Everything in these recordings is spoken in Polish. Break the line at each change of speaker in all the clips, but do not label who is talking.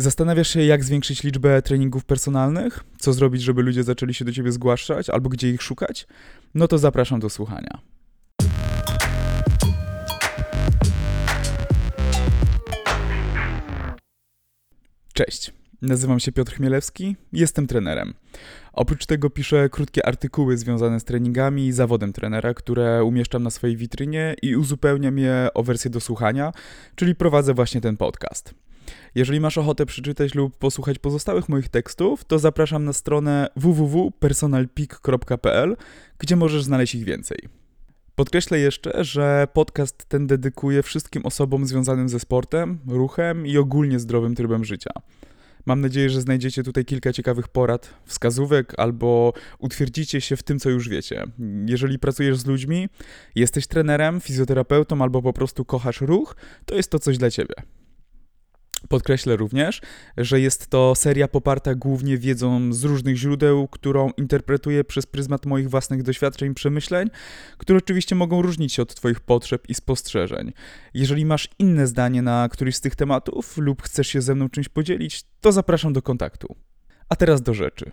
Zastanawiasz się, jak zwiększyć liczbę treningów personalnych? Co zrobić, żeby ludzie zaczęli się do ciebie zgłaszać, albo gdzie ich szukać? No to zapraszam do słuchania. Cześć. Nazywam się Piotr Chmielewski, jestem trenerem. Oprócz tego piszę krótkie artykuły związane z treningami i zawodem trenera, które umieszczam na swojej witrynie i uzupełniam je o wersję do słuchania, czyli prowadzę właśnie ten podcast. Jeżeli masz ochotę przeczytać lub posłuchać pozostałych moich tekstów, to zapraszam na stronę www.personalpeak.pl, gdzie możesz znaleźć ich więcej. Podkreślę jeszcze, że podcast ten dedykuję wszystkim osobom związanym ze sportem, ruchem i ogólnie zdrowym trybem życia. Mam nadzieję, że znajdziecie tutaj kilka ciekawych porad, wskazówek albo utwierdzicie się w tym, co już wiecie. Jeżeli pracujesz z ludźmi, jesteś trenerem, fizjoterapeutą albo po prostu kochasz ruch, to jest to coś dla ciebie. Podkreślę również, że jest to seria poparta głównie wiedzą z różnych źródeł, którą interpretuję przez pryzmat moich własnych doświadczeń przemyśleń, które oczywiście mogą różnić się od Twoich potrzeb i spostrzeżeń. Jeżeli masz inne zdanie na któryś z tych tematów lub chcesz się ze mną czymś podzielić, to zapraszam do kontaktu. A teraz do rzeczy.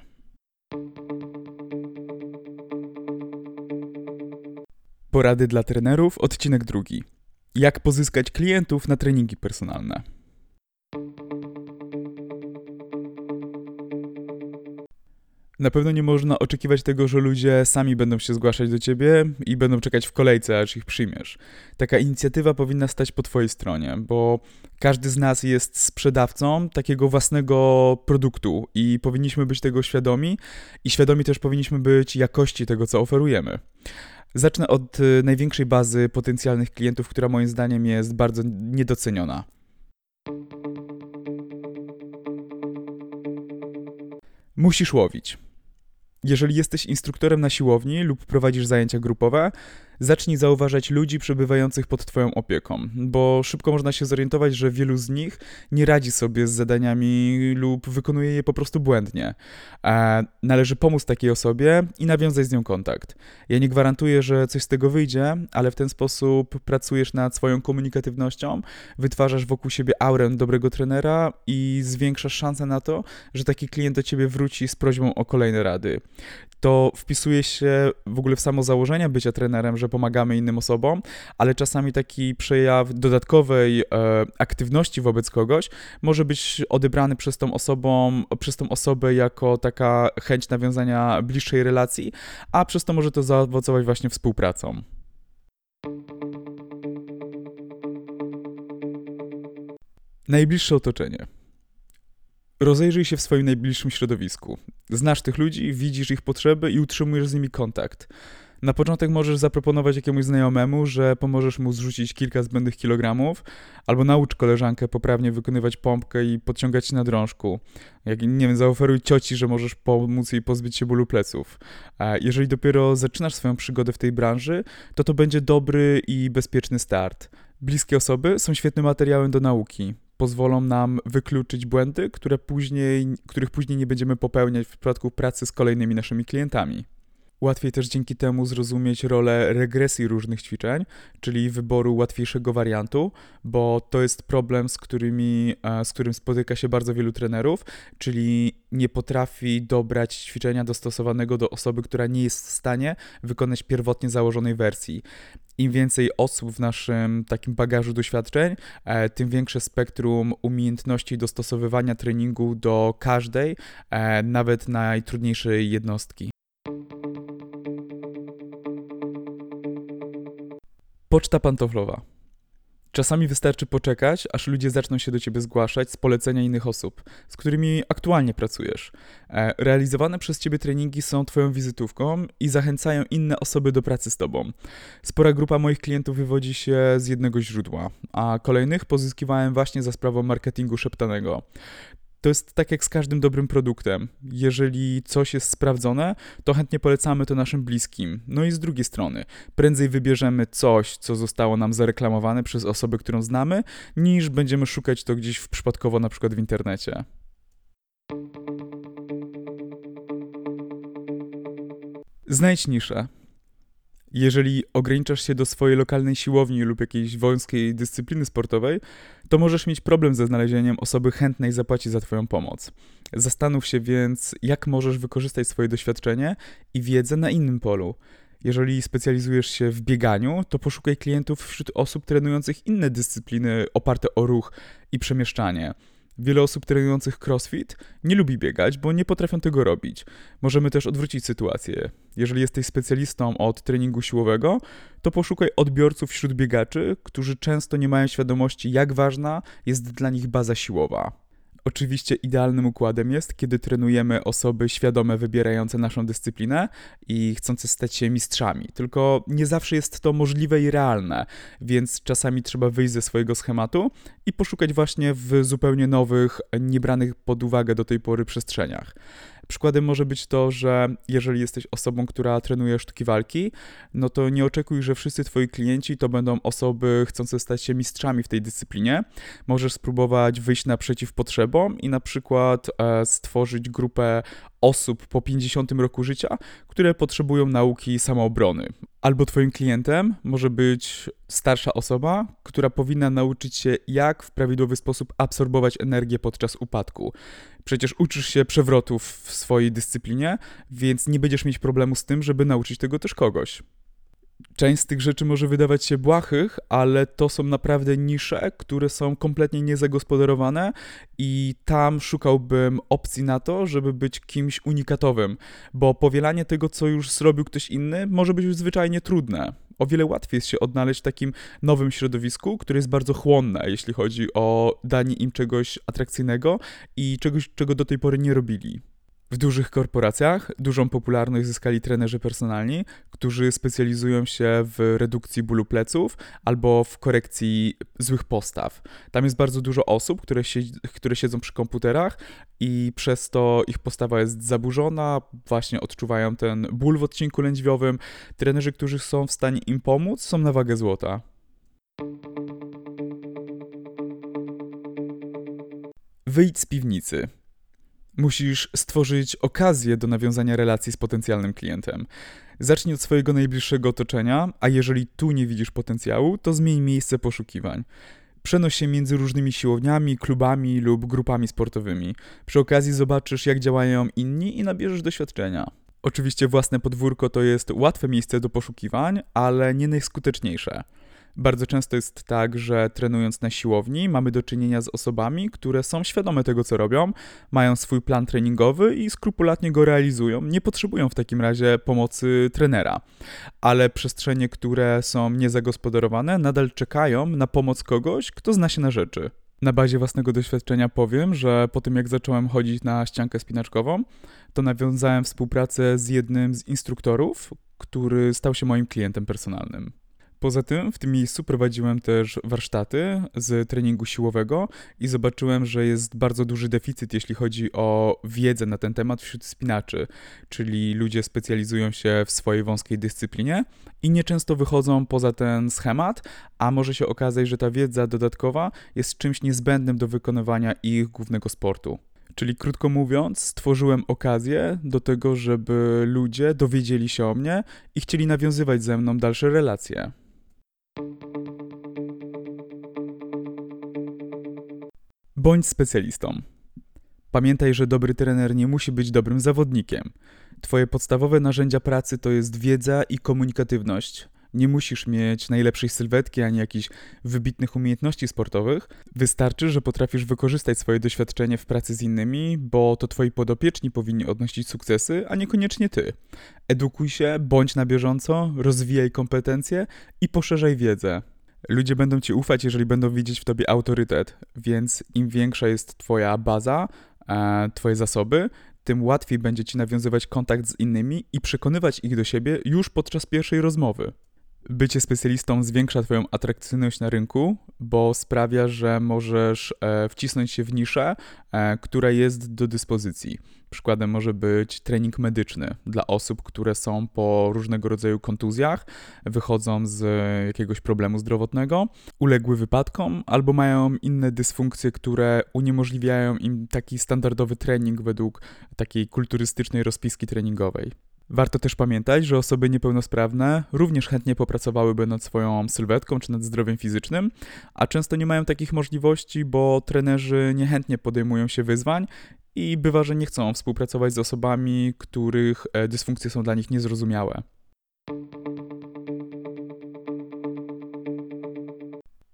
Porady dla trenerów, odcinek drugi. Jak pozyskać klientów na treningi personalne. Na pewno nie można oczekiwać tego, że ludzie sami będą się zgłaszać do ciebie i będą czekać w kolejce, aż ich przyjmiesz. Taka inicjatywa powinna stać po twojej stronie, bo każdy z nas jest sprzedawcą takiego własnego produktu i powinniśmy być tego świadomi i świadomi też powinniśmy być jakości tego, co oferujemy. Zacznę od y, największej bazy potencjalnych klientów, która moim zdaniem jest bardzo niedoceniona. Musisz łowić. Jeżeli jesteś instruktorem na siłowni lub prowadzisz zajęcia grupowe, zacznij zauważać ludzi przebywających pod Twoją opieką, bo szybko można się zorientować, że wielu z nich nie radzi sobie z zadaniami lub wykonuje je po prostu błędnie. Należy pomóc takiej osobie i nawiązać z nią kontakt. Ja nie gwarantuję, że coś z tego wyjdzie, ale w ten sposób pracujesz nad swoją komunikatywnością, wytwarzasz wokół siebie aurę dobrego trenera i zwiększasz szansę na to, że taki klient do Ciebie wróci z prośbą o kolejne rady to wpisuje się w ogóle w samo założenie bycia trenerem, że pomagamy innym osobom, ale czasami taki przejaw dodatkowej e, aktywności wobec kogoś może być odebrany przez tą osobą, przez tą osobę jako taka chęć nawiązania bliższej relacji, a przez to może to zaowocować właśnie współpracą. Najbliższe otoczenie. Rozejrzyj się w swoim najbliższym środowisku. Znasz tych ludzi, widzisz ich potrzeby i utrzymujesz z nimi kontakt. Na początek możesz zaproponować jakiemuś znajomemu, że pomożesz mu zrzucić kilka zbędnych kilogramów, albo naucz koleżankę poprawnie wykonywać pompkę i podciągać się na drążku. Jak, nie wiem, zaoferuj cioci, że możesz pomóc jej pozbyć się bólu pleców. Jeżeli dopiero zaczynasz swoją przygodę w tej branży, to to będzie dobry i bezpieczny start. Bliskie osoby są świetnym materiałem do nauki pozwolą nam wykluczyć błędy, które później, których później nie będziemy popełniać w przypadku pracy z kolejnymi naszymi klientami. Łatwiej też dzięki temu zrozumieć rolę regresji różnych ćwiczeń, czyli wyboru łatwiejszego wariantu, bo to jest problem, z, którymi, e, z którym spotyka się bardzo wielu trenerów, czyli nie potrafi dobrać ćwiczenia dostosowanego do osoby, która nie jest w stanie wykonać pierwotnie założonej wersji im więcej osób w naszym takim bagażu doświadczeń, e, tym większe spektrum umiejętności dostosowywania treningu do każdej, e, nawet najtrudniejszej jednostki. Poczta pantoflowa. Czasami wystarczy poczekać, aż ludzie zaczną się do ciebie zgłaszać z polecenia innych osób, z którymi aktualnie pracujesz. E, realizowane przez ciebie treningi są twoją wizytówką i zachęcają inne osoby do pracy z tobą. Spora grupa moich klientów wywodzi się z jednego źródła, a kolejnych pozyskiwałem właśnie za sprawą marketingu szeptanego to jest tak jak z każdym dobrym produktem. Jeżeli coś jest sprawdzone, to chętnie polecamy to naszym bliskim. No i z drugiej strony, prędzej wybierzemy coś, co zostało nam zareklamowane przez osobę, którą znamy, niż będziemy szukać to gdzieś w przypadkowo na przykład w internecie. Znajdź niszę. Jeżeli ograniczasz się do swojej lokalnej siłowni lub jakiejś wąskiej dyscypliny sportowej, to możesz mieć problem ze znalezieniem osoby chętnej zapłaci za Twoją pomoc. Zastanów się więc, jak możesz wykorzystać swoje doświadczenie i wiedzę na innym polu. Jeżeli specjalizujesz się w bieganiu, to poszukaj klientów wśród osób trenujących inne dyscypliny oparte o ruch i przemieszczanie. Wiele osób trenujących crossfit nie lubi biegać, bo nie potrafią tego robić. Możemy też odwrócić sytuację. Jeżeli jesteś specjalistą od treningu siłowego, to poszukaj odbiorców wśród biegaczy, którzy często nie mają świadomości, jak ważna jest dla nich baza siłowa. Oczywiście idealnym układem jest, kiedy trenujemy osoby świadome wybierające naszą dyscyplinę i chcące stać się mistrzami. Tylko nie zawsze jest to możliwe i realne, więc czasami trzeba wyjść ze swojego schematu i poszukać właśnie w zupełnie nowych, niebranych pod uwagę do tej pory przestrzeniach. Przykładem może być to, że jeżeli jesteś osobą, która trenuje sztuki walki, no to nie oczekuj, że wszyscy twoi klienci to będą osoby chcące stać się mistrzami w tej dyscyplinie. Możesz spróbować wyjść naprzeciw potrzebom i na przykład e, stworzyć grupę osób po 50 roku życia, które potrzebują nauki samoobrony. Albo Twoim klientem może być starsza osoba, która powinna nauczyć się, jak w prawidłowy sposób absorbować energię podczas upadku. Przecież uczysz się przewrotów w swojej dyscyplinie, więc nie będziesz mieć problemu z tym, żeby nauczyć tego też kogoś. Część z tych rzeczy może wydawać się błahych, ale to są naprawdę nisze, które są kompletnie niezagospodarowane i tam szukałbym opcji na to, żeby być kimś unikatowym, bo powielanie tego, co już zrobił ktoś inny, może być zwyczajnie trudne. O wiele łatwiej jest się odnaleźć w takim nowym środowisku, które jest bardzo chłonne, jeśli chodzi o danie im czegoś atrakcyjnego i czegoś, czego do tej pory nie robili. W dużych korporacjach dużą popularność zyskali trenerzy personalni, którzy specjalizują się w redukcji bólu pleców albo w korekcji złych postaw. Tam jest bardzo dużo osób, które, które siedzą przy komputerach i przez to ich postawa jest zaburzona, właśnie odczuwają ten ból w odcinku lędźwiowym. Trenerzy, którzy są w stanie im pomóc, są na wagę złota. Wyjdź z piwnicy. Musisz stworzyć okazję do nawiązania relacji z potencjalnym klientem. Zacznij od swojego najbliższego otoczenia, a jeżeli tu nie widzisz potencjału, to zmień miejsce poszukiwań. Przenoś się między różnymi siłowniami, klubami lub grupami sportowymi. Przy okazji zobaczysz, jak działają inni i nabierzesz doświadczenia. Oczywiście własne podwórko to jest łatwe miejsce do poszukiwań, ale nie najskuteczniejsze. Bardzo często jest tak, że trenując na siłowni mamy do czynienia z osobami, które są świadome tego, co robią, mają swój plan treningowy i skrupulatnie go realizują. Nie potrzebują w takim razie pomocy trenera, ale przestrzenie, które są niezagospodarowane, nadal czekają na pomoc kogoś, kto zna się na rzeczy. Na bazie własnego doświadczenia powiem, że po tym jak zacząłem chodzić na ściankę spinaczkową, to nawiązałem współpracę z jednym z instruktorów, który stał się moim klientem personalnym. Poza tym w tym miejscu prowadziłem też warsztaty z treningu siłowego i zobaczyłem, że jest bardzo duży deficyt, jeśli chodzi o wiedzę na ten temat wśród spinaczy, czyli ludzie specjalizują się w swojej wąskiej dyscyplinie i nieczęsto wychodzą poza ten schemat, a może się okazać, że ta wiedza dodatkowa jest czymś niezbędnym do wykonywania ich głównego sportu. Czyli krótko mówiąc, stworzyłem okazję do tego, żeby ludzie dowiedzieli się o mnie i chcieli nawiązywać ze mną dalsze relacje. Bądź specjalistą. Pamiętaj, że dobry trener nie musi być dobrym zawodnikiem. Twoje podstawowe narzędzia pracy to jest wiedza i komunikatywność. Nie musisz mieć najlepszej sylwetki ani jakichś wybitnych umiejętności sportowych. Wystarczy, że potrafisz wykorzystać swoje doświadczenie w pracy z innymi, bo to twoi podopieczni powinni odnosić sukcesy, a niekoniecznie ty. Edukuj się, bądź na bieżąco, rozwijaj kompetencje i poszerzaj wiedzę. Ludzie będą ci ufać, jeżeli będą widzieć w tobie autorytet, więc im większa jest twoja baza, e, twoje zasoby, tym łatwiej będzie ci nawiązywać kontakt z innymi i przekonywać ich do siebie już podczas pierwszej rozmowy. Bycie specjalistą zwiększa Twoją atrakcyjność na rynku, bo sprawia, że możesz e, wcisnąć się w niszę, e, która jest do dyspozycji. Przykładem może być trening medyczny dla osób, które są po różnego rodzaju kontuzjach, wychodzą z jakiegoś problemu zdrowotnego, uległy wypadkom albo mają inne dysfunkcje, które uniemożliwiają im taki standardowy trening według takiej kulturystycznej rozpiski treningowej. Warto też pamiętać, że osoby niepełnosprawne również chętnie popracowałyby nad swoją sylwetką czy nad zdrowiem fizycznym, a często nie mają takich możliwości, bo trenerzy niechętnie podejmują się wyzwań i bywa, że nie chcą współpracować z osobami, których e, dysfunkcje są dla nich niezrozumiałe.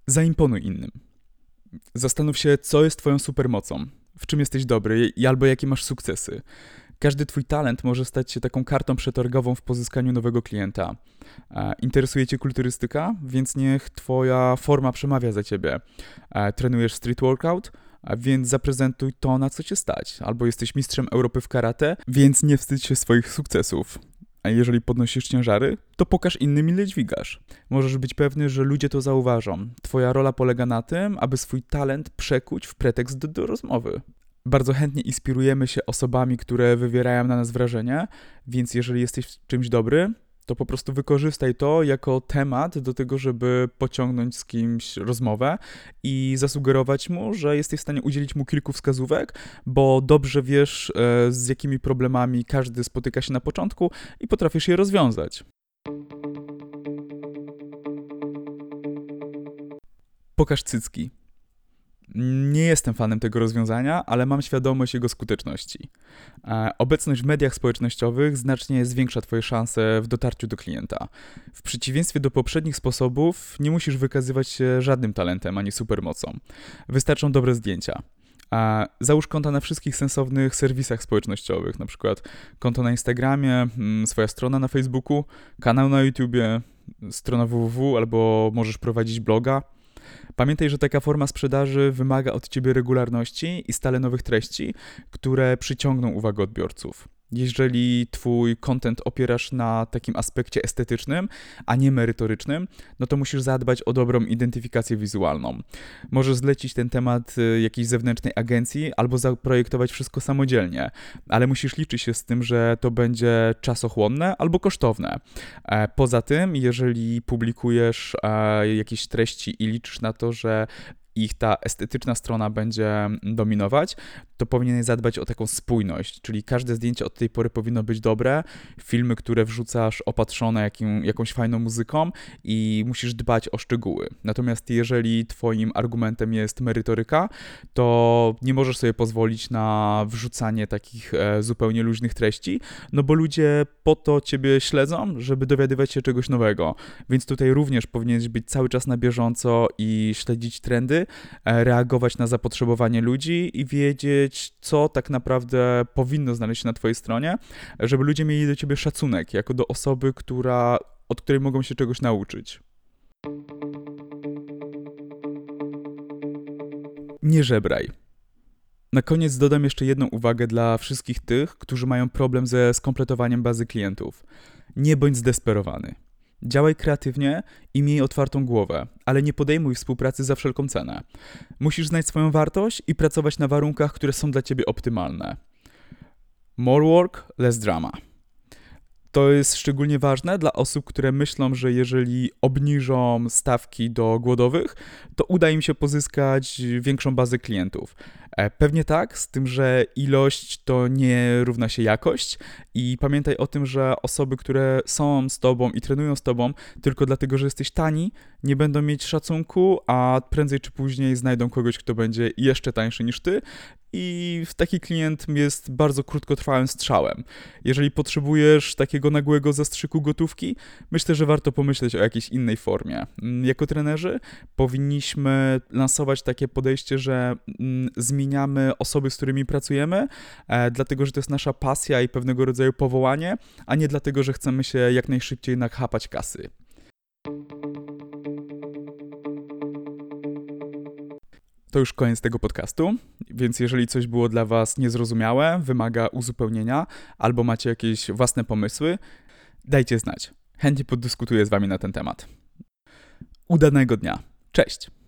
Zaimponuj innym. Zastanów się, co jest Twoją supermocą, w czym jesteś dobry albo jakie masz sukcesy. Każdy Twój talent może stać się taką kartą przetargową w pozyskaniu nowego klienta. E, interesuje Cię kulturystyka, więc niech Twoja forma przemawia za Ciebie. E, trenujesz street workout, więc zaprezentuj to, na co Cię stać. Albo jesteś mistrzem Europy w karate, więc nie wstydź się swoich sukcesów. A jeżeli podnosisz ciężary, to pokaż innym, ile dźwigasz. Możesz być pewny, że ludzie to zauważą. Twoja rola polega na tym, aby swój talent przekuć w pretekst do, do rozmowy. Bardzo chętnie inspirujemy się osobami, które wywierają na nas wrażenie, więc jeżeli jesteś w czymś dobry, to po prostu wykorzystaj to jako temat do tego, żeby pociągnąć z kimś rozmowę i zasugerować mu, że jesteś w stanie udzielić mu kilku wskazówek, bo dobrze wiesz, e, z jakimi problemami każdy spotyka się na początku i potrafisz je rozwiązać. Pokaż cycki. Nie jestem fanem tego rozwiązania, ale mam świadomość jego skuteczności. E, obecność w mediach społecznościowych znacznie zwiększa Twoje szanse w dotarciu do klienta. W przeciwieństwie do poprzednich sposobów, nie musisz wykazywać się żadnym talentem ani supermocą. Wystarczą dobre zdjęcia. A załóż konta na wszystkich sensownych serwisach społecznościowych, przykład konto na Instagramie, mm, swoja strona na Facebooku, kanał na YouTubie, strona www albo możesz prowadzić bloga. Pamiętaj, że taka forma sprzedaży wymaga od ciebie regularności i stale nowych treści, które przyciągną uwagę odbiorców. Jeżeli twój content opierasz na takim aspekcie estetycznym, a nie merytorycznym, no to musisz zadbać o dobrą identyfikację wizualną. Możesz zlecić ten temat y, jakiejś zewnętrznej agencji albo zaprojektować wszystko samodzielnie, ale musisz liczyć się z tym, że to będzie czasochłonne albo kosztowne. E, poza tym, jeżeli publikujesz e, jakieś treści i liczysz na to, że ich ta estetyczna strona będzie dominować, to powinieneś zadbać o taką spójność, czyli każde zdjęcie od tej pory powinno być dobre, filmy, które wrzucasz opatrzone jakim, jakąś fajną muzyką i musisz dbać o szczegóły. Natomiast jeżeli twoim argumentem jest merytoryka, to nie możesz sobie pozwolić na wrzucanie takich e, zupełnie luźnych treści, no bo ludzie po to ciebie śledzą, żeby dowiadywać się czegoś nowego. Więc tutaj również powinieneś być cały czas na bieżąco i śledzić trendy, e, reagować na zapotrzebowanie ludzi i wiedzieć, wiedzieć, co tak naprawdę powinno znaleźć się na Twojej stronie, żeby ludzie mieli do Ciebie szacunek, jako do osoby, która, od której mogą się czegoś nauczyć. Nie żebraj. Na koniec dodam jeszcze jedną uwagę dla wszystkich tych, którzy mają problem ze skompletowaniem bazy klientów. Nie bądź zdesperowany. Działaj kreatywnie i miej otwartą głowę, ale nie podejmuj współpracy za wszelką cenę. Musisz znać swoją wartość i pracować na warunkach, które są dla ciebie optymalne. More work, less drama. To jest szczególnie ważne dla osób, które myślą, że jeżeli obniżą stawki do głodowych, to uda im się pozyskać większą bazę klientów. E, pewnie tak, z tym, że ilość to nie równa się jakość i pamiętaj o tym, że osoby, które są z tobą i trenują z tobą tylko dlatego, że jesteś tani, nie będą mieć szacunku, a prędzej czy później znajdą kogoś, kto będzie jeszcze tańszy niż ty i taki klient jest bardzo krótkotrwałym strzałem. Jeżeli potrzebujesz takiego nagłego zastrzyku gotówki, myślę, że warto pomyśleć o jakiejś innej formie. Mm, jako trenerzy powinniśmy lansować takie podejście, że mm, zmieniamy osoby, z którymi pracujemy, e, dlatego że to jest nasza pasja i pewnego rodzaju powołanie, a nie dlatego, że chcemy się jak najszybciej nachapać kasy. To już koniec tego podcastu, więc jeżeli coś było dla Was niezrozumiałe, wymaga uzupełnienia, albo macie jakieś własne pomysły, dajcie znać. Chętnie poddyskutuję z Wami na ten temat. Udanego dnia. Cześć!